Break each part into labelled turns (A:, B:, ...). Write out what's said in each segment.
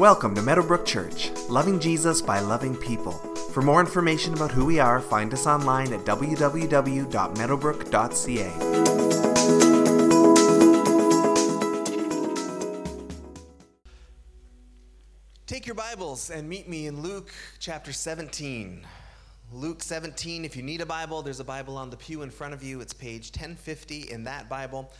A: Welcome to Meadowbrook Church, loving Jesus by loving people. For more information about who we are, find us online at www.meadowbrook.ca. Take your Bibles and meet me in Luke chapter 17. Luke 17, if you need a Bible, there's a Bible on the pew in front of you. It's page 1050 in that Bible.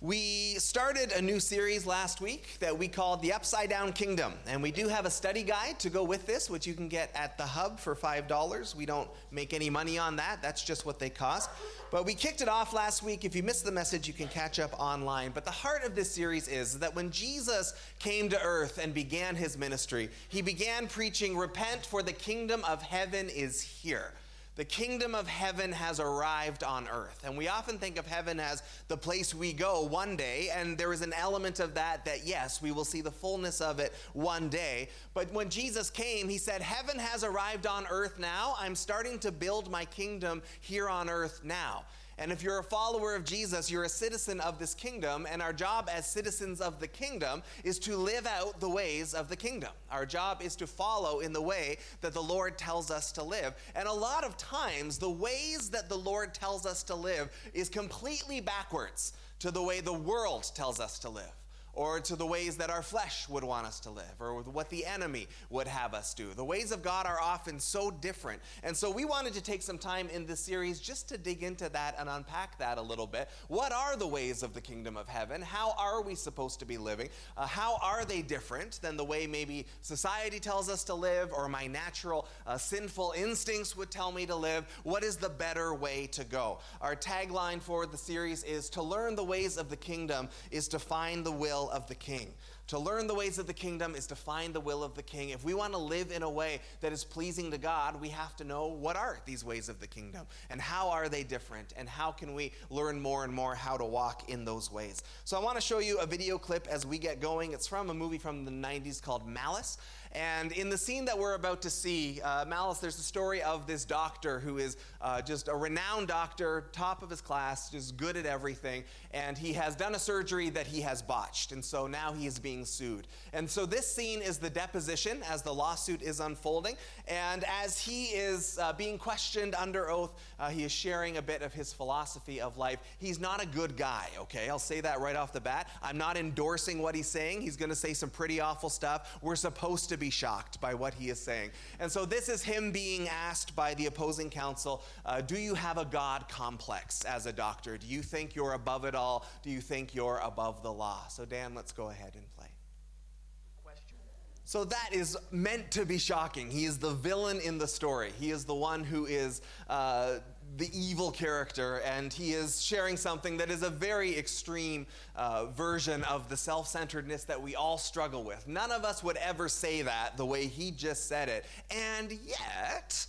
A: We started a new series last week that we called The Upside Down Kingdom. And we do have a study guide to go with this, which you can get at the hub for $5. We don't make any money on that, that's just what they cost. But we kicked it off last week. If you missed the message, you can catch up online. But the heart of this series is that when Jesus came to earth and began his ministry, he began preaching, Repent, for the kingdom of heaven is here the kingdom of heaven has arrived on earth. And we often think of heaven as the place we go one day, and there is an element of that that, yes, we will see the fullness of it one day. But when Jesus came, he said, Heaven has arrived on earth now. I'm starting to build my kingdom here on earth now. And if you're a follower of Jesus, you're a citizen of this kingdom, and our job as citizens of the kingdom is to live out the ways of the kingdom. Our job is to follow in the way that the Lord tells us to live. And a lot of times, the ways that the Lord tells us to live is completely backwards to the way the world tells us to live or to the ways that our flesh would want us to live, or what the enemy would have us do. The ways of God are often so different. And so we wanted to take some time in this series just to dig into that and unpack that a little bit. What are the ways of the kingdom of heaven? How are we supposed to be living? Uh, how are they different than the way maybe society tells us to live, or my natural uh, sinful instincts would tell me to live? What is the better way to go? Our tagline for the series is to learn the ways of the kingdom is to find the will of the king. To learn the ways of the kingdom is to find the will of the king. If we want to live in a way that is pleasing to God, we have to know what are these ways of the kingdom and how are they different and how can we learn more and more how to walk in those ways. So I want to show you a video clip as we get going. It's from a movie from the 90s called Malice. And in the scene that we're about to see, uh, Malice, there's a story of this doctor who is uh, just a renowned doctor, top of his class, just good at everything. And he has done a surgery that he has botched. And so now he is being sued. And so this scene is the deposition as the lawsuit is unfolding. And as he is uh, being questioned under oath, uh, he is sharing a bit of his philosophy of life. He's not a good guy, okay? I'll say that right off the bat. I'm not endorsing what he's saying. He's going to say some pretty awful stuff. We're supposed to be shocked by what he is saying. And so this is him being asked by the opposing counsel uh, Do you have a God complex as a doctor? Do you think you're above it all? Do you think you're above the law? So, Dan, let's go ahead and play. So that is meant to be shocking. He is the villain in the story. He is the one who is uh, the evil character, and he is sharing something that is a very extreme uh, version of the self centeredness that we all struggle with. None of us would ever say that the way he just said it. And yet,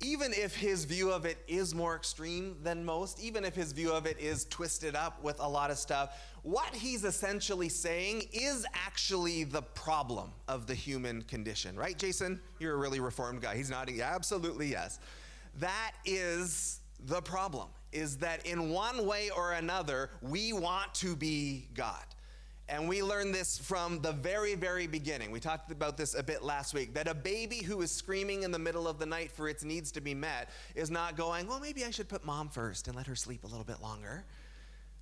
A: even if his view of it is more extreme than most, even if his view of it is twisted up with a lot of stuff, what he's essentially saying is actually the problem of the human condition, right, Jason? You're a really reformed guy. He's nodding. Yeah. Absolutely, yes. That is the problem, is that in one way or another, we want to be God. And we learned this from the very, very beginning. We talked about this a bit last week that a baby who is screaming in the middle of the night for its needs to be met is not going, well, maybe I should put mom first and let her sleep a little bit longer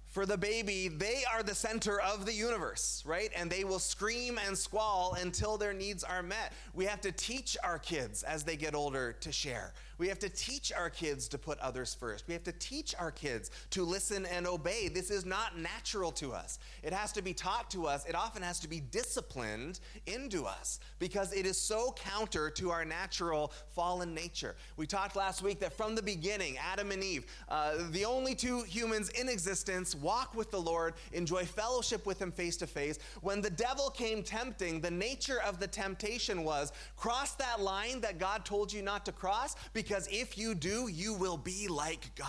A: for the baby, they are the center of the universe, right? And they will scream and squall until their needs are met. We have to teach our kids as they get older to share. We have to teach our kids to put others first. We have to teach our kids to listen and obey. This is not natural to us. It has to be taught to us. It often has to be disciplined into us because it is so counter to our natural fallen nature. We talked last week that from the beginning, Adam and Eve, uh, the only two humans in existence, walk with the Lord, enjoy fellowship with Him face to face. When the devil came tempting, the nature of the temptation was cross that line that God told you not to cross because because if you do, you will be like God.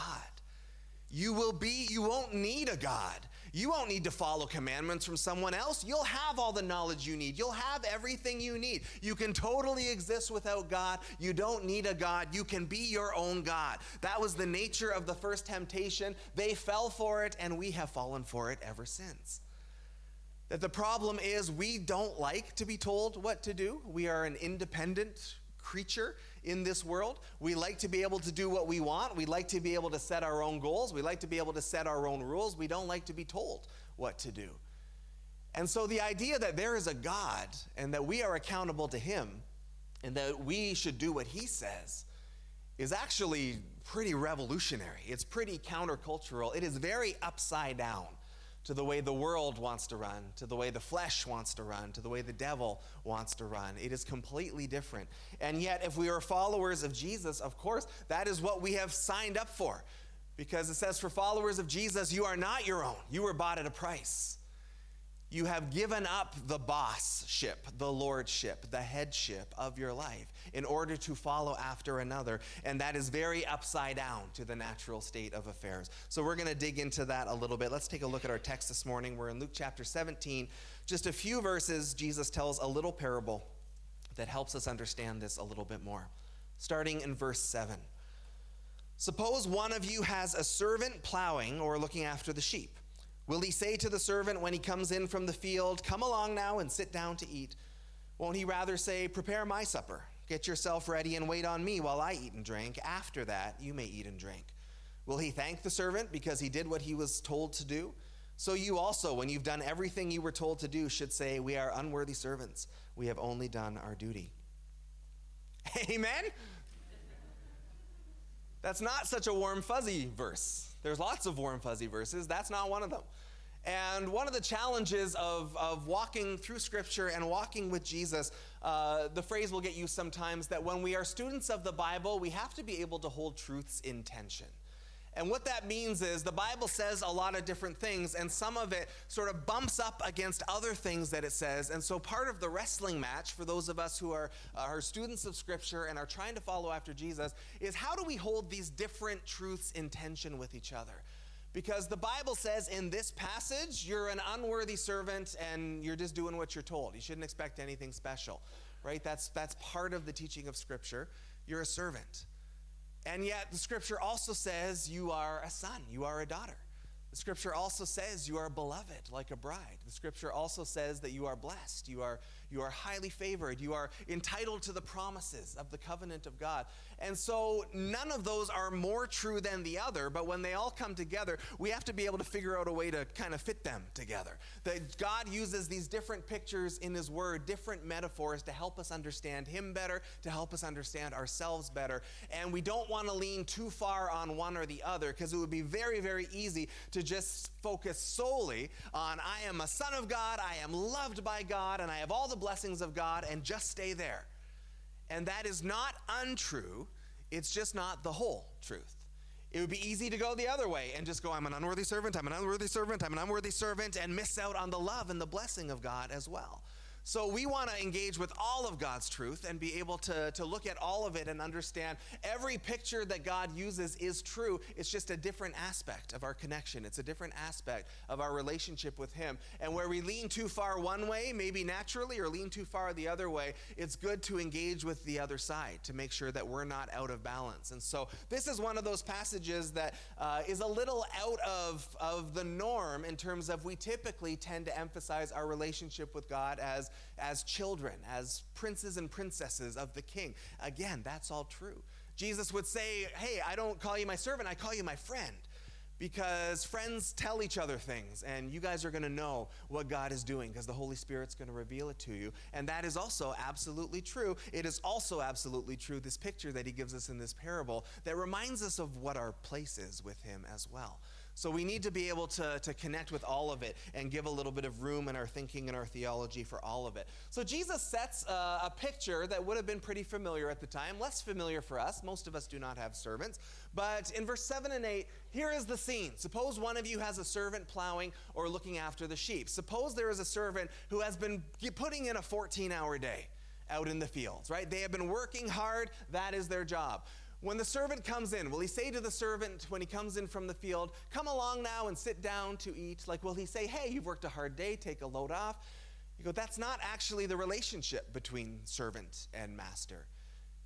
A: You will be, you won't need a God. You won't need to follow commandments from someone else. You'll have all the knowledge you need. You'll have everything you need. You can totally exist without God. You don't need a God. You can be your own God. That was the nature of the first temptation. They fell for it, and we have fallen for it ever since. That the problem is we don't like to be told what to do. We are an independent creature in this world. We like to be able to do what we want. We like to be able to set our own goals. We like to be able to set our own rules. We don't like to be told what to do. And so the idea that there is a God and that we are accountable to Him and that we should do what He says is actually pretty revolutionary. It's pretty countercultural. It is very upside down to the way the world wants to run, to the way the flesh wants to run, to the way the devil wants to run. It is completely different. And yet, if we are followers of Jesus, of course, that is what we have signed up for. Because it says, for followers of Jesus, you are not your own. You were bought at a price. You have given up the bossship, the lordship, the headship of your life in order to follow after another. And that is very upside down to the natural state of affairs. So we're going to dig into that a little bit. Let's take a look at our text this morning. We're in Luke chapter 17. Just a few verses, Jesus tells a little parable that helps us understand this a little bit more. Starting in verse 7. Suppose one of you has a servant plowing or looking after the sheep. Will he say to the servant when he comes in from the field, Come along now and sit down to eat? Won't he rather say, Prepare my supper, get yourself ready, and wait on me while I eat and drink? After that, you may eat and drink. Will he thank the servant because he did what he was told to do? So you also, when you've done everything you were told to do, should say, We are unworthy servants. We have only done our duty. Amen? That's not such a warm, fuzzy verse. There's lots of warm, fuzzy verses. That's not one of them. And one of the challenges of, of walking through Scripture and walking with Jesus, uh, the phrase will get used sometimes that when we are students of the Bible, we have to be able to hold truths in tension. And what that means is the Bible says a lot of different things, and some of it sort of bumps up against other things that it says. And so, part of the wrestling match for those of us who are, uh, are students of Scripture and are trying to follow after Jesus is how do we hold these different truths in tension with each other? Because the Bible says in this passage, you're an unworthy servant and you're just doing what you're told. You shouldn't expect anything special, right? That's, that's part of the teaching of Scripture. You're a servant. And yet, the scripture also says you are a son, you are a daughter. The scripture also says you are beloved like a bride. The scripture also says that you are blessed, you are you are highly favored. You are entitled to the promises of the covenant of God. And so none of those are more true than the other, but when they all come together, we have to be able to figure out a way to kind of fit them together. That God uses these different pictures in His Word, different metaphors to help us understand Him better, to help us understand ourselves better. And we don't want to lean too far on one or the other because it would be very, very easy to just focus solely on I am a son of God, I am loved by God, and I have all the blessings of God and just stay there. And that is not untrue, it's just not the whole truth. It would be easy to go the other way and just go, I'm an unworthy servant, I'm an unworthy servant, I'm an unworthy servant, and miss out on the love and the blessing of God as well. So we want to engage with all of God's truth and be able to, to look at all of it and understand every picture that God uses is true. It's just a different aspect of our connection, it's a different aspect of our relationship with Him. And where we lean too far one way, maybe naturally, or lean too far the other way, it's good to engage with the other side to make sure that we're not out of balance. And so this is one of those passages that uh, is a little out of, of the norm in terms of we typically tend to emphasize our relationship with God as as children, as princes and princesses of the king. Again, that's all true. Jesus would say, Hey, I don't call you my servant, I call you my friend. Because friends tell each other things, and you guys are going to know what God is doing because the Holy Spirit's going to reveal it to you. And that is also absolutely true. It is also absolutely true, this picture that he gives us in this parable, that reminds us of what our place is with him as well. So we need to be able to, to connect with all of it and give a little bit of room in our thinking and our theology for all of it. So Jesus sets a, a picture that would have been pretty familiar at the time, less familiar for us. Most of us do not have servants. But in verse 7 and 8, here is the scene. Suppose one of you has a servant plowing or looking after the sheep. Suppose there is a servant who has been putting in a 14 hour day out in the fields, right? They have been working hard, that is their job. When the servant comes in, will he say to the servant when he comes in from the field, Come along now and sit down to eat? Like, will he say, Hey, you've worked a hard day, take a load off? You go, That's not actually the relationship between servant and master.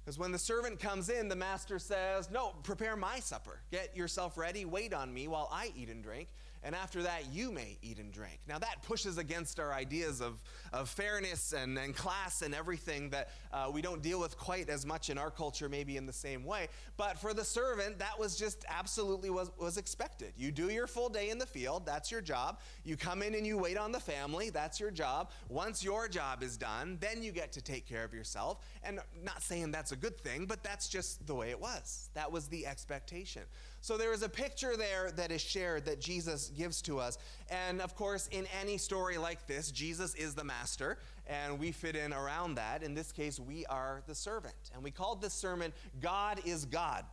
A: Because when the servant comes in, the master says, No, prepare my supper. Get yourself ready, wait on me while I eat and drink. And after that you may eat and drink. Now that pushes against our ideas of, of fairness and, and class and everything that uh, we don't deal with quite as much in our culture, maybe in the same way. But for the servant, that was just absolutely was, was expected. You do your full day in the field, that's your job. You come in and you wait on the family, that's your job. Once your job is done, then you get to take care of yourself. And not saying that's a good thing, but that's just the way it was. That was the expectation. So there is a picture there that is shared that Jesus gives to us. And of course, in any story like this, Jesus is the master, and we fit in around that. In this case, we are the servant. And we called this sermon, God is God.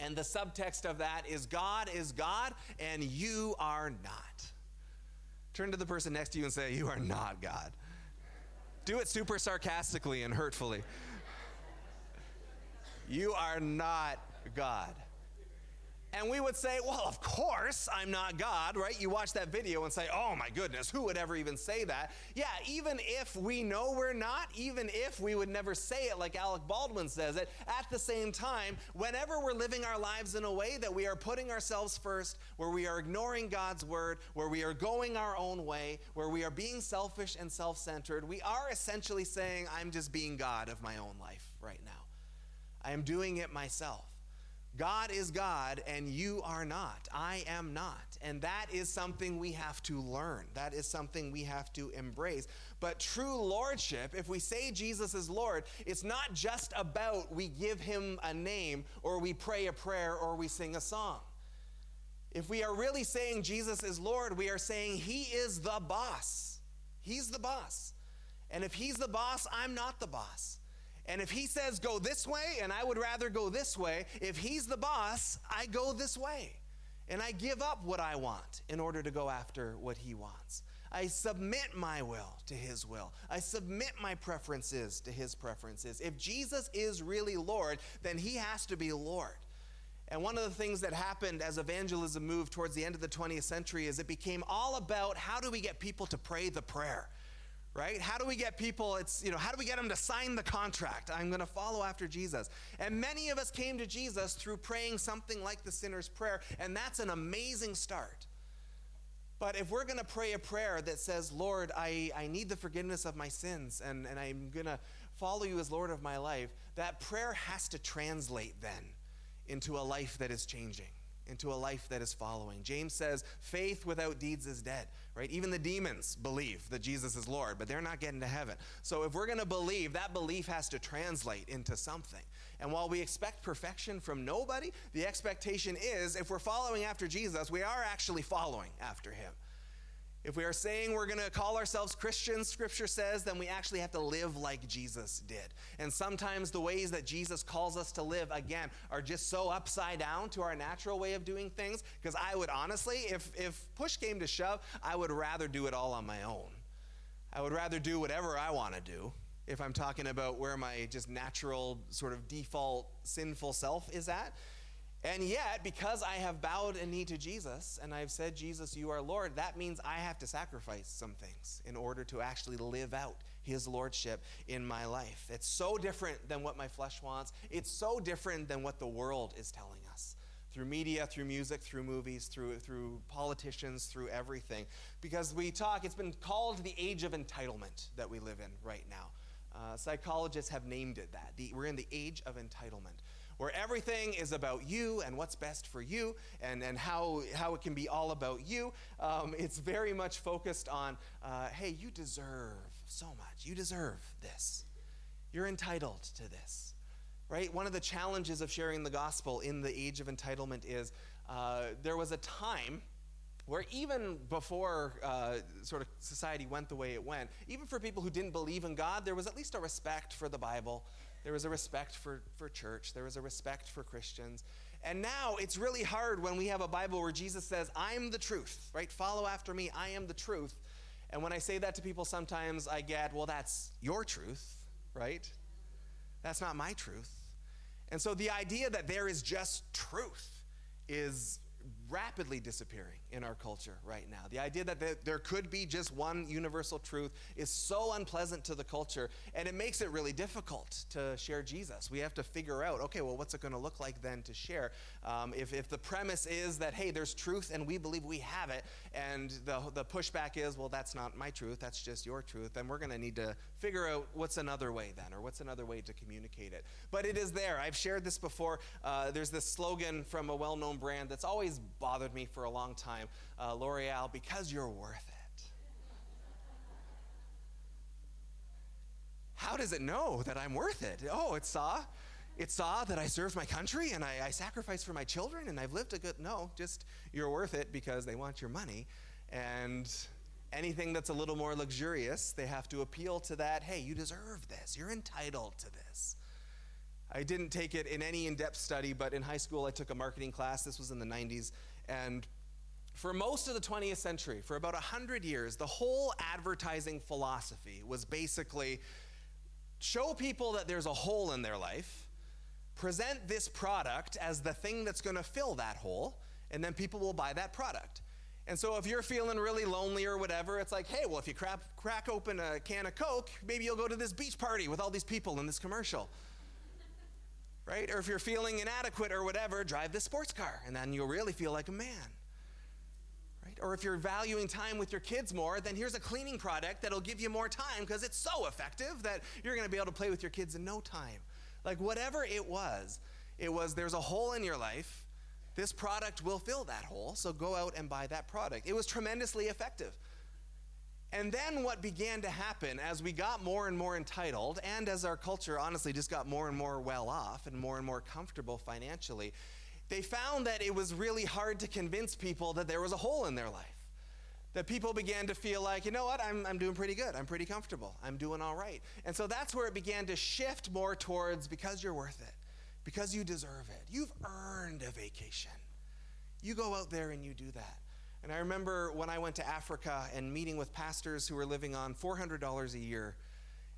A: And the subtext of that is God is God, and you are not. Turn to the person next to you and say, You are not God. Do it super sarcastically and hurtfully. You are not God. And we would say, well, of course I'm not God, right? You watch that video and say, oh my goodness, who would ever even say that? Yeah, even if we know we're not, even if we would never say it like Alec Baldwin says it, at the same time, whenever we're living our lives in a way that we are putting ourselves first, where we are ignoring God's word, where we are going our own way, where we are being selfish and self centered, we are essentially saying, I'm just being God of my own life right now. I am doing it myself. God is God and you are not. I am not. And that is something we have to learn. That is something we have to embrace. But true lordship, if we say Jesus is Lord, it's not just about we give him a name or we pray a prayer or we sing a song. If we are really saying Jesus is Lord, we are saying he is the boss. He's the boss. And if he's the boss, I'm not the boss. And if he says go this way, and I would rather go this way, if he's the boss, I go this way. And I give up what I want in order to go after what he wants. I submit my will to his will. I submit my preferences to his preferences. If Jesus is really Lord, then he has to be Lord. And one of the things that happened as evangelism moved towards the end of the 20th century is it became all about how do we get people to pray the prayer? Right? How do we get people, it's, you know, how do we get them to sign the contract? I'm going to follow after Jesus. And many of us came to Jesus through praying something like the sinner's prayer, and that's an amazing start. But if we're going to pray a prayer that says, Lord, I, I need the forgiveness of my sins, and, and I'm going to follow you as Lord of my life, that prayer has to translate then into a life that is changing into a life that is following. James says, faith without deeds is dead, right? Even the demons believe that Jesus is Lord, but they're not getting to heaven. So if we're going to believe, that belief has to translate into something. And while we expect perfection from nobody, the expectation is if we're following after Jesus, we are actually following after him. If we are saying we're going to call ourselves Christians, Scripture says, then we actually have to live like Jesus did. And sometimes the ways that Jesus calls us to live, again, are just so upside down to our natural way of doing things. Because I would honestly, if, if push came to shove, I would rather do it all on my own. I would rather do whatever I want to do if I'm talking about where my just natural, sort of default sinful self is at. And yet, because I have bowed a knee to Jesus and I've said, Jesus, you are Lord, that means I have to sacrifice some things in order to actually live out his lordship in my life. It's so different than what my flesh wants, it's so different than what the world is telling us through media, through music, through movies, through, through politicians, through everything. Because we talk, it's been called the age of entitlement that we live in right now. Uh, psychologists have named it that. The, we're in the age of entitlement where everything is about you and what's best for you and, and how, how it can be all about you. Um, it's very much focused on, uh, hey, you deserve so much. You deserve this. You're entitled to this. Right? One of the challenges of sharing the gospel in the age of entitlement is uh, there was a time where even before uh, sort of society went the way it went, even for people who didn't believe in God, there was at least a respect for the Bible. There was a respect for, for church. There was a respect for Christians. And now it's really hard when we have a Bible where Jesus says, I'm the truth, right? Follow after me. I am the truth. And when I say that to people, sometimes I get, well, that's your truth, right? That's not my truth. And so the idea that there is just truth is rapidly disappearing in our culture right now. The idea that there could be just one universal truth is so unpleasant to the culture, and it makes it really difficult to share Jesus. We have to figure out, okay, well, what's it going to look like then to share? Um, if, if the premise is that, hey, there's truth and we believe we have it, and the, the pushback is, well, that's not my truth, that's just your truth, then we're going to need to figure out what's another way then, or what's another way to communicate it. But it is there. I've shared this before. Uh, there's this slogan from a well known brand that's always bothered me for a long time uh, L'Oreal, because you're worth it. How does it know that I'm worth it? Oh, it saw. It saw that I served my country and I, I sacrificed for my children and I've lived a good. No, just you're worth it because they want your money. And anything that's a little more luxurious, they have to appeal to that hey, you deserve this. You're entitled to this. I didn't take it in any in depth study, but in high school I took a marketing class. This was in the 90s. And for most of the 20th century, for about 100 years, the whole advertising philosophy was basically show people that there's a hole in their life, present this product as the thing that's going to fill that hole, and then people will buy that product. And so if you're feeling really lonely or whatever, it's like, hey, well, if you crack, crack open a can of Coke, maybe you'll go to this beach party with all these people in this commercial right? Or if you're feeling inadequate or whatever, drive this sports car, and then you'll really feel like a man. Right? Or if you're valuing time with your kids more, then here's a cleaning product that'll give you more time because it's so effective that you're going to be able to play with your kids in no time. Like whatever it was, it was there's a hole in your life. This product will fill that hole, so go out and buy that product. It was tremendously effective. And then what began to happen as we got more and more entitled, and as our culture honestly just got more and more well off and more and more comfortable financially, they found that it was really hard to convince people that there was a hole in their life. That people began to feel like, you know what, I'm, I'm doing pretty good. I'm pretty comfortable. I'm doing all right. And so that's where it began to shift more towards because you're worth it, because you deserve it. You've earned a vacation. You go out there and you do that. And I remember when I went to Africa and meeting with pastors who were living on $400 a year.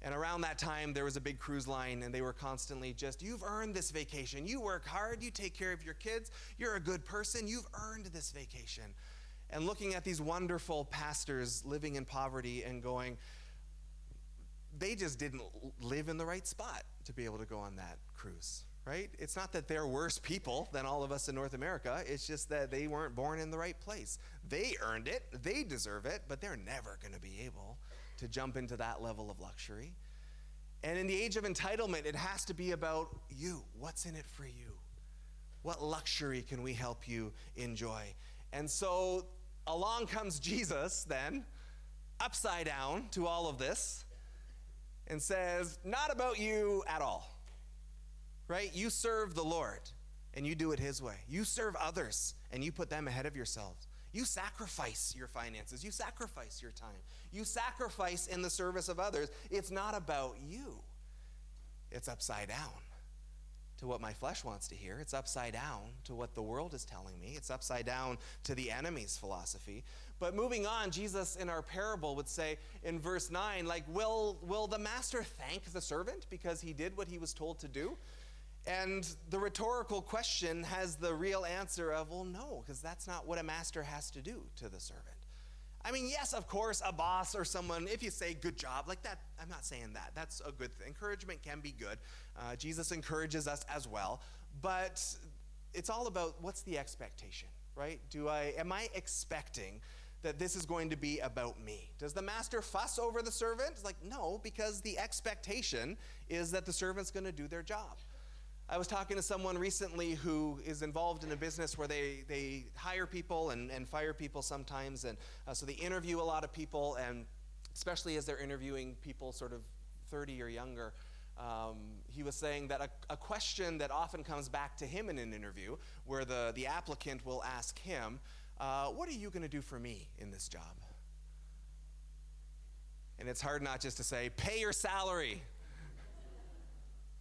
A: And around that time, there was a big cruise line, and they were constantly just, You've earned this vacation. You work hard. You take care of your kids. You're a good person. You've earned this vacation. And looking at these wonderful pastors living in poverty and going, They just didn't live in the right spot to be able to go on that cruise right? It's not that they're worse people than all of us in North America. It's just that they weren't born in the right place. They earned it, they deserve it, but they're never going to be able to jump into that level of luxury. And in the age of entitlement, it has to be about you. What's in it for you? What luxury can we help you enjoy? And so along comes Jesus then, upside down to all of this, and says, Not about you at all right? You serve the Lord and you do it His way. You serve others and you put them ahead of yourselves. You sacrifice your finances. You sacrifice your time. You sacrifice in the service of others. It's not about you, it's upside down to what my flesh wants to hear. It's upside down to what the world is telling me. It's upside down to the enemy's philosophy. But moving on, Jesus in our parable would say in verse 9, like, will, will the master thank the servant because he did what he was told to do? And the rhetorical question has the real answer of, well, no, because that's not what a master has to do to the servant. I mean, yes, of course, a boss or someone, if you say good job, like that, I'm not saying that. That's a good thing. Encouragement can be good. Uh, Jesus encourages us as well. But it's all about what's the expectation, right? Do I, am I expecting that this is going to be about me? Does the master fuss over the servant? Like, no, because the expectation is that the servant's going to do their job. I was talking to someone recently who is involved in a business where they, they hire people and, and fire people sometimes. And uh, so they interview a lot of people, and especially as they're interviewing people sort of 30 or younger. Um, he was saying that a, a, question that often comes back to him in an interview, where the, the applicant will ask him, uh, What are you going to do for me in this job? And it's hard not just to say, Pay your salary.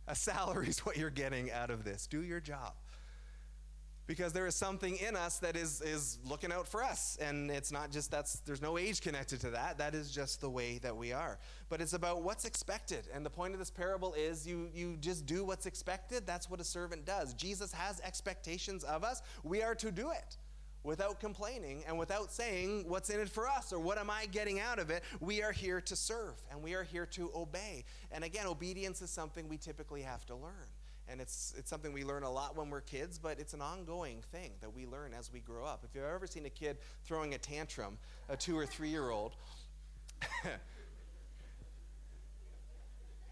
A: A salary is what you're getting out of this. Do your job. Because there is something in us that is, is looking out for us. And it's not just that's, there's no age connected to that. That is just the way that we are. But it's about what's expected. And the point of this parable is you, you just do what's expected. That's what a servant does. Jesus has expectations of us. We are to do it. Without complaining and without saying what's in it for us or what am I getting out of it. We are here to serve and we are here to obey. And again, obedience is something we typically have to learn. And it's, it's something we learn a lot when we're kids, but it's an ongoing thing that we learn as we grow up. If you've ever seen a kid throwing a tantrum, a two or three year old,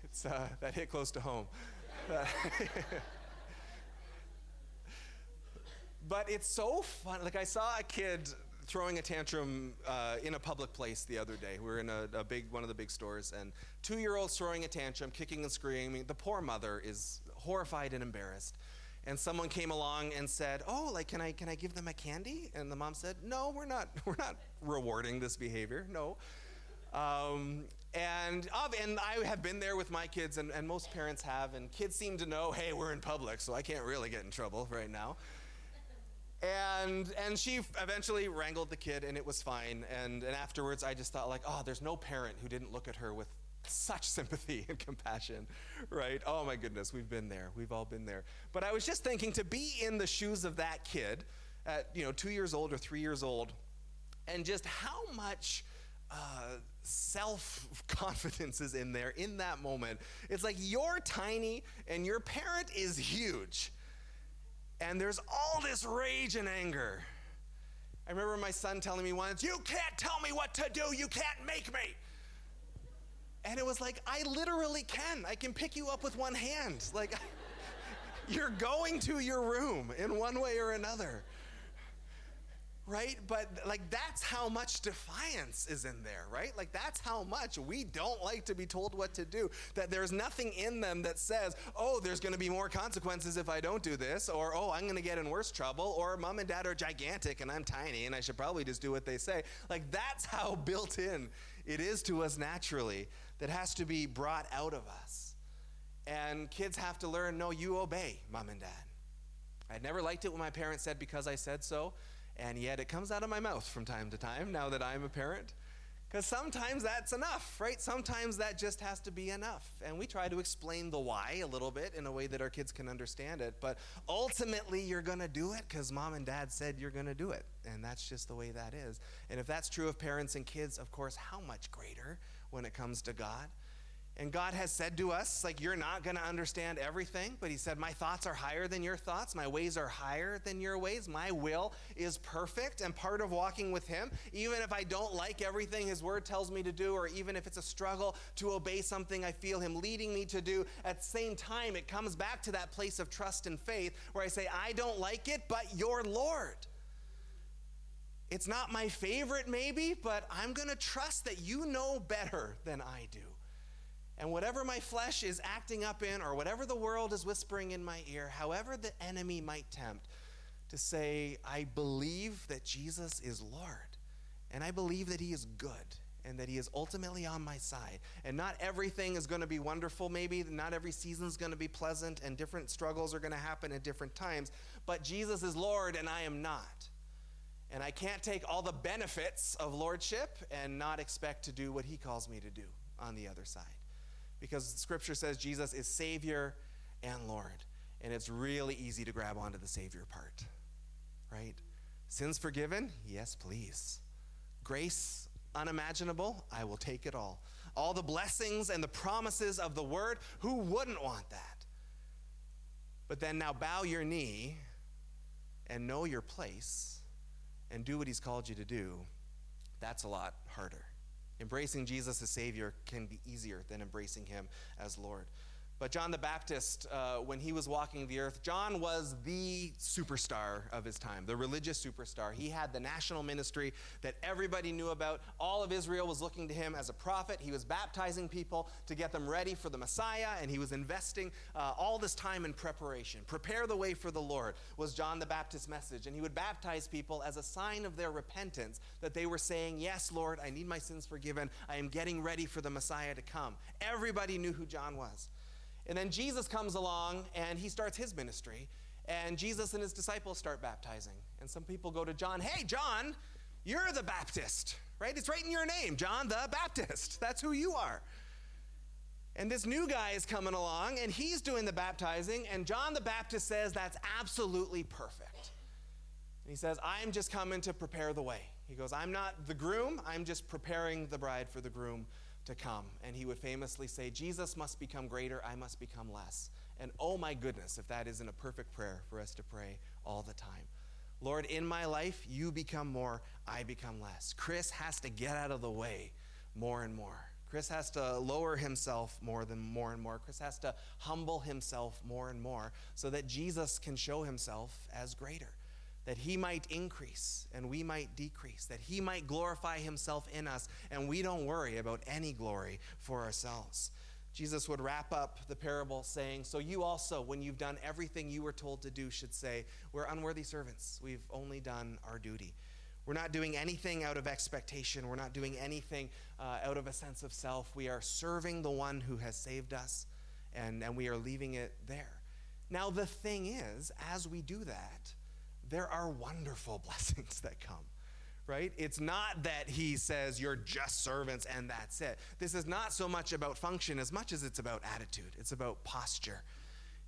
A: it's, uh, that hit close to home. but it's so fun. Like, I saw a kid throwing a tantrum uh, in a public place the other day. We were in a, a big one of the big stores, and two-year-olds throwing a tantrum, kicking and screaming. The poor mother is horrified and embarrassed. And someone came along and said, "Oh, like, can I can I give them a candy?" And the mom said, "No, we're not we're not rewarding this behavior. No." Um, and, and I have been there with my kids, and, and most parents have, and kids seem to know, hey, we're in public, so I can't really get in trouble right now. And, and she eventually wrangled the kid, and it was fine. And, and afterwards, I just thought, like, oh, there's no parent who didn't look at her with such sympathy and compassion, right? Oh my goodness, we've been there. We've all been there. But I was just thinking to be in the shoes of that kid at, you know, two years old or three years old, and just how much uh, self confidence is in there in that moment. It's like you're tiny and your parent is huge and there's all this rage and anger. I remember my son telling me once, You can't tell me what to do, you can't make me. And it was like, I literally can. I can pick you up with one hand. Like, you're going to your room in one way or another right? But like that's how much defiance is in there, right? Like that's how much we don't like to be told what to do. That there's nothing in them that says, "Oh, there's going to be more consequences if I don't do this," or "Oh, I'm going to get in worse trouble," or "Mom and Dad are gigantic and I'm tiny and I should probably just do what they say." Like that's how built in it is to us naturally that has to be brought out of us. And kids have to learn, "No, you obey, Mom and Dad." I never liked it when my parents said because I said so and yet it comes out of my mouth from time to time now that I'm a parent. Because sometimes that's enough, right? Sometimes that just has to be enough. And we try to explain the why a little bit in a way that our kids can understand it. But ultimately, you're going to do it because mom and dad said you're going to do it. And that's just the way that is. And if that's true of parents and kids, of course, how much greater when it comes to God? And God has said to us, like, you're not going to understand everything, but He said, My thoughts are higher than your thoughts. My ways are higher than your ways. My will is perfect. And part of walking with Him, even if I don't like everything His Word tells me to do, or even if it's a struggle to obey something I feel Him leading me to do, at the same time, it comes back to that place of trust and faith where I say, I don't like it, but you're Lord. It's not my favorite, maybe, but I'm going to trust that you know better than I do. And whatever my flesh is acting up in, or whatever the world is whispering in my ear, however the enemy might tempt, to say, I believe that Jesus is Lord, and I believe that He is good, and that He is ultimately on my side. And not everything is going to be wonderful, maybe, not every season is going to be pleasant, and different struggles are going to happen at different times, but Jesus is Lord, and I am not. And I can't take all the benefits of lordship and not expect to do what He calls me to do on the other side because scripture says Jesus is Savior and Lord. And it's really easy to grab onto the Savior part, right? Sins forgiven? Yes, please. Grace unimaginable? I will take it all. All the blessings and the promises of the Word? Who wouldn't want that? But then now bow your knee and know your place and do what He's called you to do. That's a lot harder. Embracing Jesus as Savior can be easier than embracing Him as Lord. But John the Baptist, uh, when he was walking the earth, John was the superstar of his time, the religious superstar. He had the national ministry that everybody knew about. All of Israel was looking to him as a prophet. He was baptizing people to get them ready for the Messiah, and he was investing uh, all this time in preparation. Prepare the way for the Lord was John the Baptist's message. And he would baptize people as a sign of their repentance that they were saying, Yes, Lord, I need my sins forgiven. I am getting ready for the Messiah to come. Everybody knew who John was. And then Jesus comes along and he starts his ministry. And Jesus and his disciples start baptizing. And some people go to John, Hey, John, you're the Baptist, right? It's right in your name, John the Baptist. That's who you are. And this new guy is coming along and he's doing the baptizing. And John the Baptist says that's absolutely perfect. And he says, I'm just coming to prepare the way. He goes, I'm not the groom, I'm just preparing the bride for the groom to come. And he would famously say, Jesus must become greater, I must become less. And oh my goodness, if that isn't a perfect prayer for us to pray all the time. Lord, in my life, you become more, I become less. Chris has to get out of the way more and more. Chris has to lower himself more than more and more. Chris has to humble himself more and more so that Jesus can show himself as greater, that he might increase and we might decrease, that he might glorify himself in us and we don't worry about any glory for ourselves. Jesus would wrap up the parable saying, So you also, when you've done everything you were told to do, should say, We're unworthy servants. We've only done our duty. We're not doing anything out of expectation. We're not doing anything uh, out of a sense of self. We are serving the one who has saved us, and, and we are leaving it there. Now, the thing is, as we do that, there are wonderful blessings that come right? It's not that he says you're just servants and that's it. This is not so much about function as much as it's about attitude. It's about posture.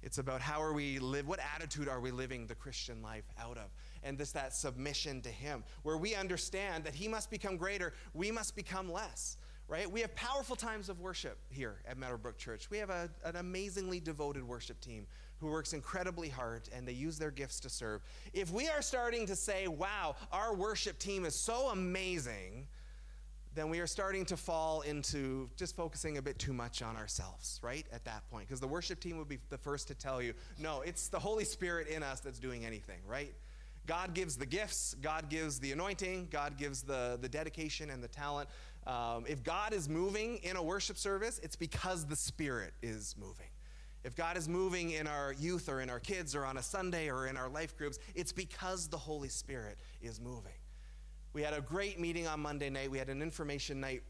A: It's about how are we live what attitude are we living the Christian life out of? And this that submission to him where we understand that he must become greater, we must become less. Right? We have powerful times of worship here at Meadowbrook Church. We have a, an amazingly devoted worship team who works incredibly hard and they use their gifts to serve. If we are starting to say, wow, our worship team is so amazing, then we are starting to fall into just focusing a bit too much on ourselves, right? At that point. Because the worship team would be the first to tell you, no, it's the Holy Spirit in us that's doing anything, right? God gives the gifts, God gives the anointing, God gives the, the dedication and the talent. Um, if God is moving in a worship service, it's because the Spirit is moving. If God is moving in our youth or in our kids or on a Sunday or in our life groups, it's because the Holy Spirit is moving. We had a great meeting on Monday night. We had an information night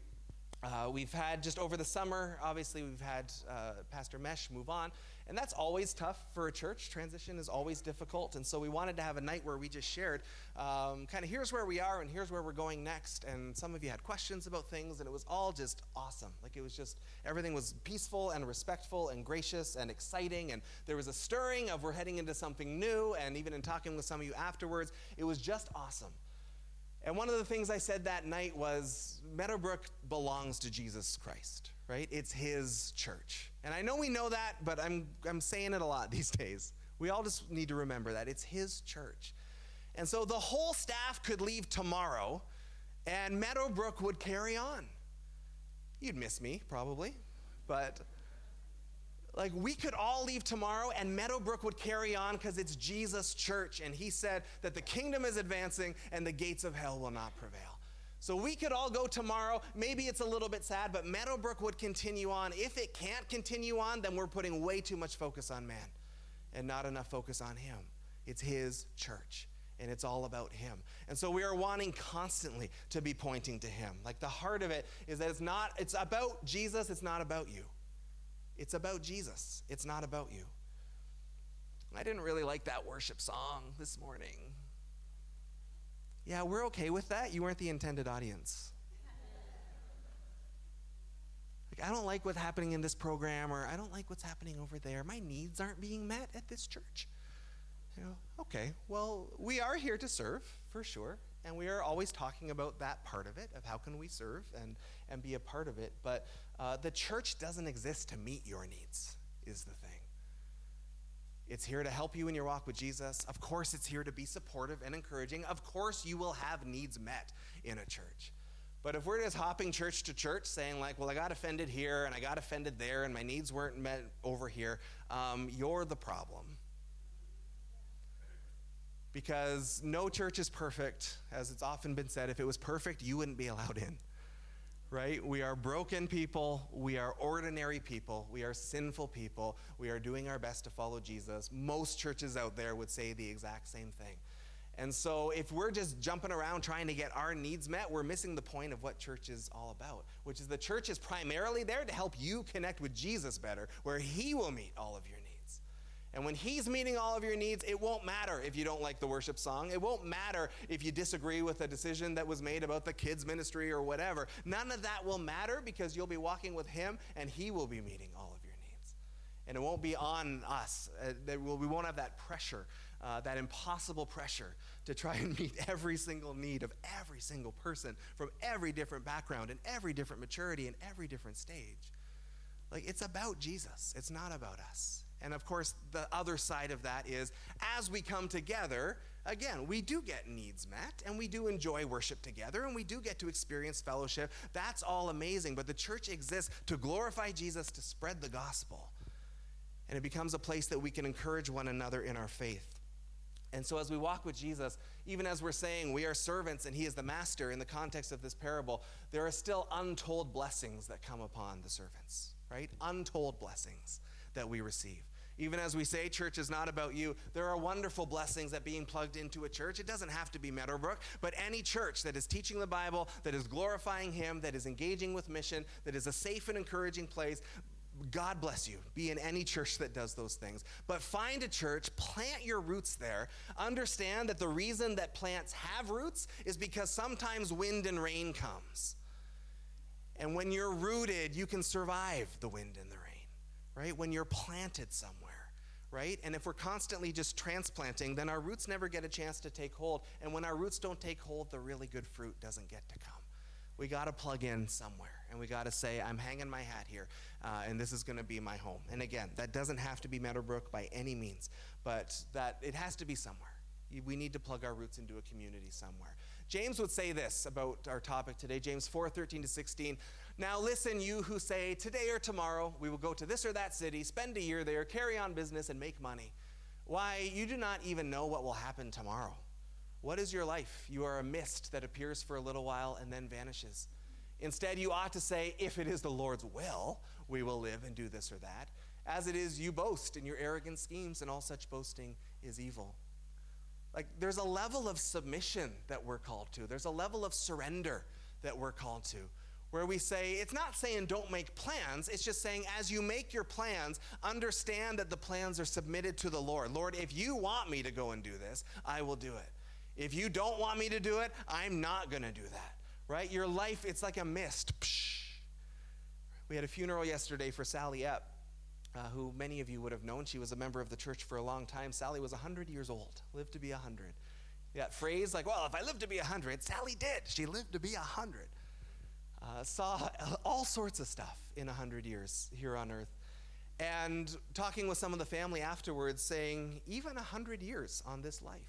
A: uh, we've had just over the summer, obviously, we've had uh, Pastor Mesh move on, and that's always tough for a church. Transition is always difficult, and so we wanted to have a night where we just shared um, kind of here's where we are and here's where we're going next. And some of you had questions about things, and it was all just awesome. Like it was just everything was peaceful and respectful and gracious and exciting, and there was a stirring of we're heading into something new. And even in talking with some of you afterwards, it was just awesome. And one of the things I said that night was Meadowbrook belongs to Jesus Christ, right? It's his church. And I know we know that, but I'm, I'm saying it a lot these days. We all just need to remember that. It's his church. And so the whole staff could leave tomorrow, and Meadowbrook would carry on. You'd miss me, probably, but like we could all leave tomorrow and Meadowbrook would carry on because it's Jesus' church. And he said that the kingdom is advancing and the gates of hell will not prevail. So we could all go tomorrow. Maybe it's a little bit sad, but Meadowbrook would continue on. If it can't continue on, then we're putting way too much focus on man and not enough focus on him. It's his church and it's all about him. And so we are wanting constantly to be pointing to him. Like the heart of it is that it's not it's about Jesus, it's not about you. It's about Jesus, it's not about you. I didn't really like that worship song this morning. Yeah, we're okay with that. You weren't the intended audience. Like, I don't like what's happening in this program, or I don't like what's happening over there. My needs aren't being met at this church. You know, okay, well, we are here to serve, for sure. And we are always talking about that part of it, of how can we serve and, and be a part of it. But uh, the church doesn't exist to meet your needs, is the thing. It's here to help you in your walk with Jesus. Of course, it's here to be supportive and encouraging. Of course, you will have needs met in a church. But if we're just hopping church to church saying, like, well, I got offended here and I got offended there and my needs weren't met over here, um, you're the problem because no church is perfect. As it's often been said, if it was perfect, you wouldn't be allowed in. Right? We are broken people. We are ordinary people. We are sinful people. We are doing our best to follow Jesus. Most churches out there would say the exact same thing. And so, if we're just jumping around trying to get our needs met, we're missing the point of what church is all about, which is the church is primarily there to help you connect with Jesus better, where He will meet all of your needs. And when He's meeting all of your needs, it won't matter if you don't like the worship song. It won't matter if you disagree with a decision that was made about the kids' ministry or whatever. None of that will matter because you'll be walking with Him and He will be meeting all of your needs. And it won't be on us. Uh, we won't have that pressure uh, that impossible pressure to try and meet every single need of every single person from every different background and every different maturity and every different stage. Like, it's about Jesus, it's not about us. And of course, the other side of that is as we come together, again, we do get needs met and we do enjoy worship together and we do get to experience fellowship. That's all amazing. But the church exists to glorify Jesus, to spread the gospel. And it becomes a place that we can encourage one another in our faith. And so, as we walk with Jesus, even as we're saying we are servants and he is the master in the context of this parable, there are still untold blessings that come upon the servants, right? Untold blessings that we receive. Even as we say church is not about you, there are wonderful blessings that being plugged into a church. It doesn't have to be Meadowbrook, but any church that is teaching the Bible, that is glorifying Him, that is engaging with mission, that is a safe and encouraging place, God bless you. Be in any church that does those things. But find a church, plant your roots there. Understand that the reason that plants have roots is because sometimes wind and rain comes. And when you're rooted, you can survive the wind and the rain, right? When you're planted somewhere, right? And if we're constantly just transplanting, then our roots never get a chance to take hold. And when our roots don't take hold, the really good fruit doesn't get to come. We got to plug in somewhere and we got to say, I'm hanging my hat here, uh, and this is going to be my home. And again, that doesn't have to be Meadowbrook by any means, but that it has to be somewhere. We need to plug our roots into a community somewhere. James would say this about our topic today, James 4 13 to 16. Now listen, you who say, Today or tomorrow we will go to this or that city, spend a year there, carry on business, and make money. Why, you do not even know what will happen tomorrow. What is your life? You are a mist that appears for a little while and then vanishes. Instead, you ought to say, if it is the Lord's will, we will live and do this or that. As it is, you boast in your arrogant schemes, and all such boasting is evil. Like, there's a level of submission that we're called to, there's a level of surrender that we're called to. Where we say, it's not saying don't make plans, it's just saying as you make your plans, understand that the plans are submitted to the Lord. Lord, if you want me to go and do this, I will do it. If you don't want me to do it, I'm not going to do that right? Your life, it's like a mist. Psh. We had a funeral yesterday for Sally Epp, uh, who many of you would have known. She was a member of the church for a long time. Sally was 100 years old, lived to be 100. That phrase, like, well, if I live to be 100, Sally did. She lived to be 100. Uh, saw all sorts of stuff in 100 years here on earth. And talking with some of the family afterwards, saying, even 100 years on this life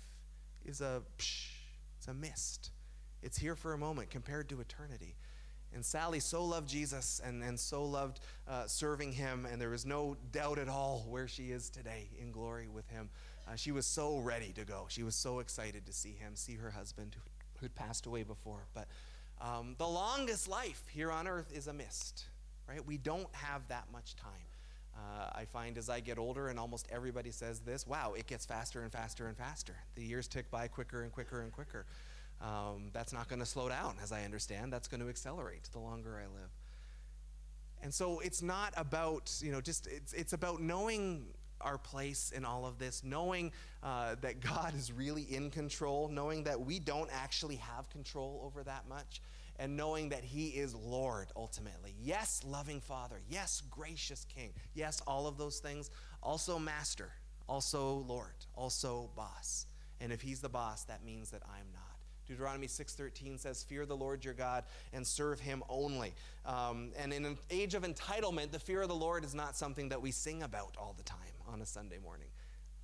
A: is a psh, it's a mist. It's here for a moment compared to eternity. And Sally so loved Jesus and, and so loved uh, serving him, and there was no doubt at all where she is today in glory with him. Uh, she was so ready to go. She was so excited to see him, see her husband who had passed away before. But um, the longest life here on earth is a mist, right? We don't have that much time. Uh, I find as I get older, and almost everybody says this wow, it gets faster and faster and faster. The years tick by quicker and quicker and quicker. Um, that's not going to slow down, as I understand. That's going to accelerate the longer I live. And so it's not about, you know, just, it's, it's about knowing our place in all of this, knowing uh, that God is really in control, knowing that we don't actually have control over that much, and knowing that He is Lord ultimately. Yes, loving Father. Yes, gracious King. Yes, all of those things. Also, Master. Also, Lord. Also, Boss. And if He's the boss, that means that I'm not. Deuteronomy 6:13 says, "Fear the Lord your God and serve Him only." Um, and in an age of entitlement, the fear of the Lord is not something that we sing about all the time on a Sunday morning.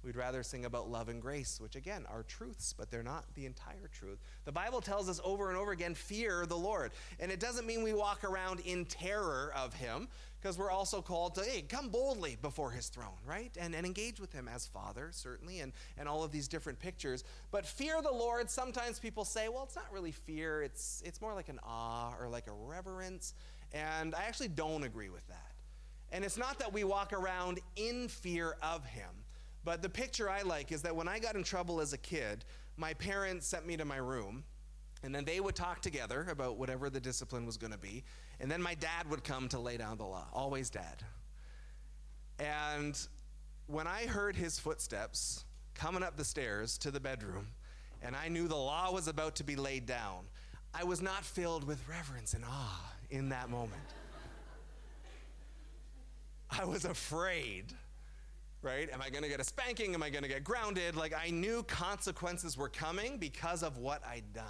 A: We'd rather sing about love and grace, which again are truths, but they're not the entire truth. The Bible tells us over and over again, fear the Lord. And it doesn't mean we walk around in terror of him, because we're also called to, hey, come boldly before his throne, right? And, and engage with him as Father, certainly, and, and all of these different pictures. But fear the Lord, sometimes people say, well, it's not really fear, it's, it's more like an awe or like a reverence. And I actually don't agree with that. And it's not that we walk around in fear of him. But the picture I like is that when I got in trouble as a kid, my parents sent me to my room, and then they would talk together about whatever the discipline was going to be. And then my dad would come to lay down the law, always dad. And when I heard his footsteps coming up the stairs to the bedroom, and I knew the law was about to be laid down, I was not filled with reverence and awe in that moment. I was afraid right? Am I going to get a spanking? Am I going to get grounded? Like I knew consequences were coming because of what I'd done.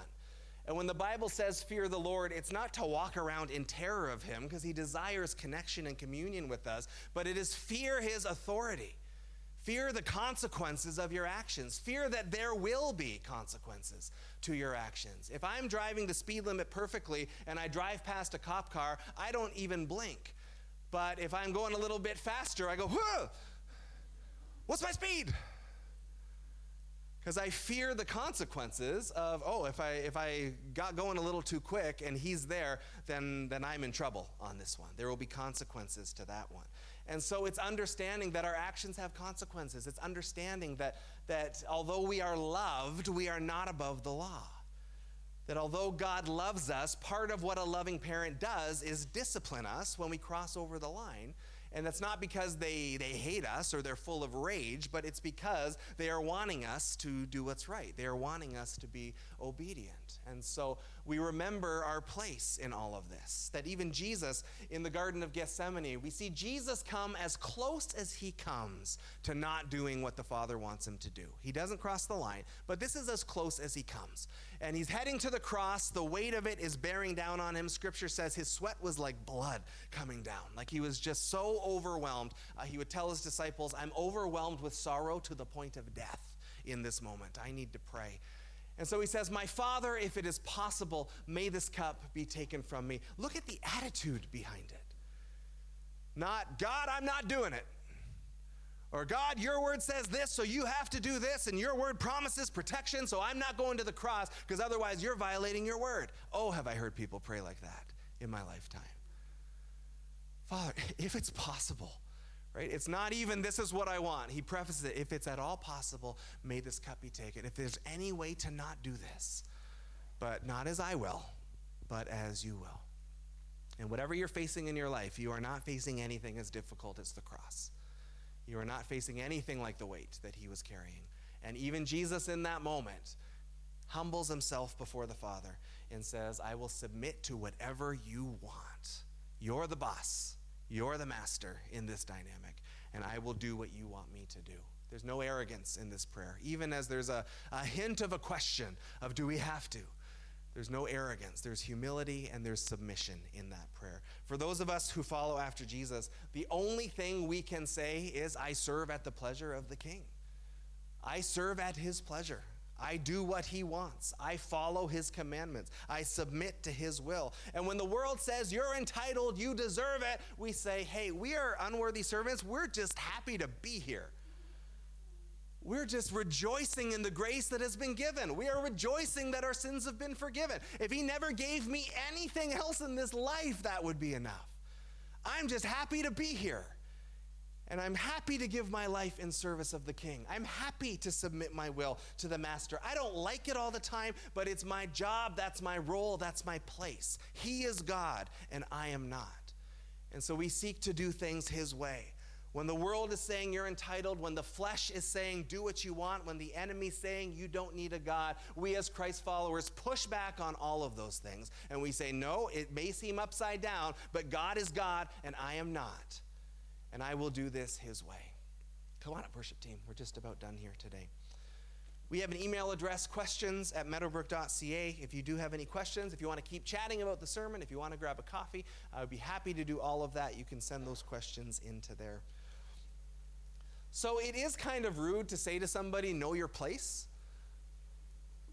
A: And when the Bible says fear the Lord, it's not to walk around in terror of him because he desires connection and communion with us, but it is fear his authority. Fear the consequences of your actions. Fear that there will be consequences to your actions. If I'm driving the speed limit perfectly and I drive past a cop car, I don't even blink. But if I'm going a little bit faster, I go, Whoa! What's my speed? Because I fear the consequences of, oh, if I, if I got going a little too quick and he's there, then, then I'm in trouble on this one. There will be consequences to that one. And so it's understanding that our actions have consequences. It's understanding that, that although we are loved, we are not above the law. That although God loves us, part of what a loving parent does is discipline us when we cross over the line. And that's not because they, they hate us or they're full of rage, but it's because they are wanting us to do what's right. They are wanting us to be obedient. And so we remember our place in all of this. That even Jesus in the Garden of Gethsemane, we see Jesus come as close as he comes to not doing what the Father wants him to do. He doesn't cross the line, but this is as close as he comes. And he's heading to the cross. The weight of it is bearing down on him. Scripture says his sweat was like blood coming down, like he was just so overwhelmed. Uh, he would tell his disciples, I'm overwhelmed with sorrow to the point of death in this moment. I need to pray. And so he says, My Father, if it is possible, may this cup be taken from me. Look at the attitude behind it. Not, God, I'm not doing it. Or, God, your word says this, so you have to do this, and your word promises protection, so I'm not going to the cross, because otherwise you're violating your word. Oh, have I heard people pray like that in my lifetime? Father, if it's possible, right? It's not even this is what I want. He prefaces it if it's at all possible, may this cup be taken. If there's any way to not do this, but not as I will, but as you will. And whatever you're facing in your life, you are not facing anything as difficult as the cross. You are not facing anything like the weight that he was carrying. And even Jesus, in that moment, humbles himself before the Father and says, I will submit to whatever you want. You're the boss. You're the master in this dynamic, and I will do what you want me to do. There's no arrogance in this prayer, even as there's a, a hint of a question of do we have to? There's no arrogance. There's humility and there's submission in that prayer. For those of us who follow after Jesus, the only thing we can say is, I serve at the pleasure of the King. I serve at his pleasure. I do what he wants. I follow his commandments. I submit to his will. And when the world says, You're entitled, you deserve it, we say, Hey, we are unworthy servants. We're just happy to be here. We're just rejoicing in the grace that has been given. We are rejoicing that our sins have been forgiven. If he never gave me anything else in this life, that would be enough. I'm just happy to be here. And I'm happy to give my life in service of the king. I'm happy to submit my will to the master. I don't like it all the time, but it's my job, that's my role, that's my place. He is God, and I am not. And so we seek to do things his way. When the world is saying you're entitled, when the flesh is saying do what you want, when the enemy's saying you don't need a God, we as Christ followers push back on all of those things. And we say, no, it may seem upside down, but God is God, and I am not and I will do this His way. Come on up, worship team. We're just about done here today. We have an email address, questions at meadowbrook.ca. If you do have any questions, if you want to keep chatting about the sermon, if you want to grab a coffee, I would be happy to do all of that. You can send those questions into there. So it is kind of rude to say to somebody, know your place.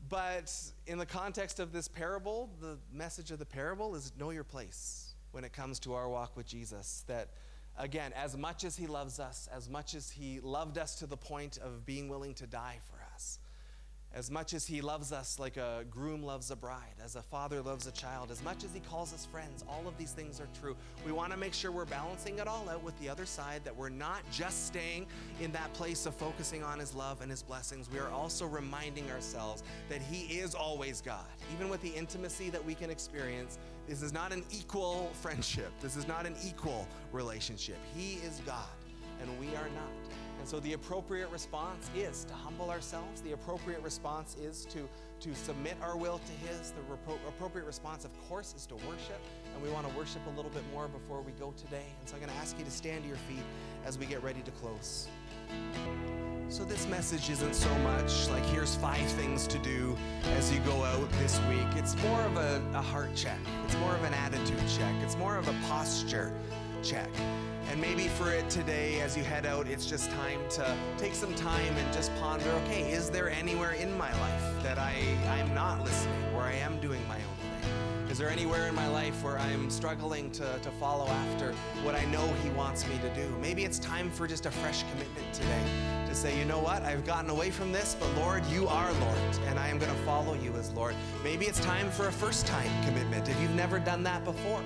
A: But in the context of this parable, the message of the parable is know your place when it comes to our walk with Jesus. That again, as much as He loves us, as much as He loved us to the point of being willing to die for as much as He loves us like a groom loves a bride, as a father loves a child, as much as He calls us friends, all of these things are true. We want to make sure we're balancing it all out with the other side, that we're not just staying in that place of focusing on His love and His blessings. We are also reminding ourselves that He is always God, even with the intimacy that we can experience this is not an equal friendship. This is not an equal relationship. He is God and we are not. So the appropriate response is to humble ourselves. The appropriate response is to, to submit our will to His. The repro- appropriate response, of course, is to worship. And we want to worship a little bit more before we go today. And so I'm going to ask you to stand to your feet as we get ready to close. So, this message isn't so much like here's five things to do as you go out this week. It's more of a, a heart check, it's more of an attitude check, it's more of a posture check. And maybe for it today, as you head out, it's just time to take some time and just ponder okay, is there anywhere in my life that I, I'm not listening, where I am doing my own thing? Is there anywhere in my life where I'm struggling to, to follow after what I know He wants me to do? Maybe it's time for just a fresh commitment today to say, you know what, I've gotten away from this, but Lord, you are Lord, and I am going to follow you as Lord. Maybe it's time for a first time commitment if you've never done that before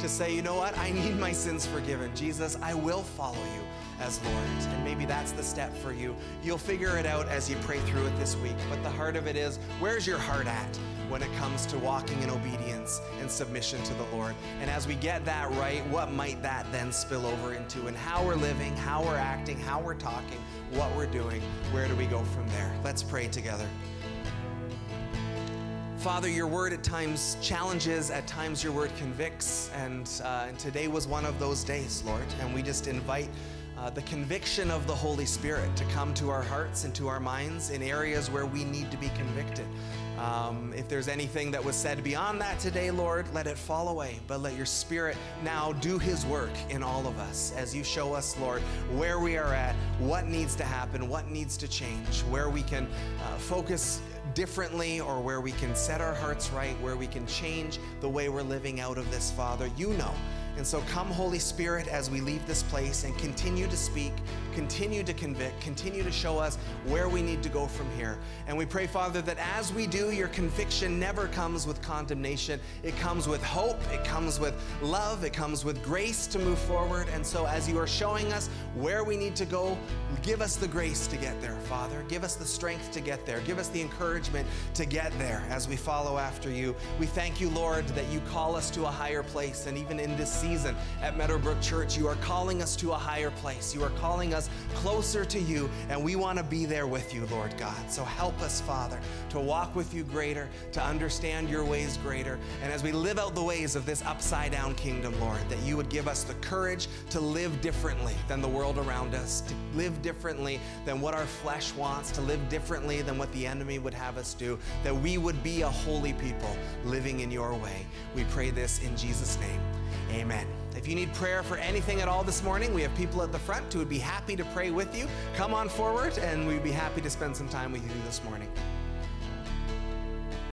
A: to say, you know what, I need my sins forgiven. Jesus, I will follow you as Lord. And maybe that's the step for you. You'll figure it out as you pray through it this week. But the heart of it is where's your heart at when it comes to walking in obedience and submission to the Lord? And as we get that right, what might that then spill over into? And how we're living, how we're acting, how we're talking, what we're doing, where do we go from there? Let's pray together. Father, your word at times challenges, at times your word convicts, and, uh, and today was one of those days, Lord. And we just invite uh, the conviction of the Holy Spirit to come to our hearts and to our minds in areas where we need to be convicted. Um, if there's anything that was said beyond that today, Lord, let it fall away. But let your Spirit now do His work in all of us as you show us, Lord, where we are at, what needs to happen, what needs to change, where we can uh, focus differently or where we can set our hearts right, where we can change the way we're living out of this, Father. You know. And so come, Holy Spirit, as we leave this place and continue to speak, continue to convict, continue to show us where we need to go from here. And we pray, Father, that as we do, your conviction never comes with condemnation. It comes with hope, it comes with love, it comes with grace to move forward. And so as you are showing us where we need to go, give us the grace to get there, Father. Give us the strength to get there. Give us the encouragement to get there as we follow after you. We thank you, Lord, that you call us to a higher place. And even in this season at Meadowbrook Church, you are calling us to a higher place. You are calling us closer to you, and we want to be there with you, Lord God. So help us, Father, to walk with you greater, to understand your ways greater. And as we live out the ways of this upside down kingdom, Lord, that you would give us the courage to live differently than the world around us, to live differently than what our flesh wants, to live differently than what the enemy would have us do, that we would be a holy people living in your way. We pray this in Jesus' name. Amen. If you need prayer for anything at all this morning, we have people at the front who would be happy to pray with you. Come on forward, and we'd be happy to spend some time with you this morning.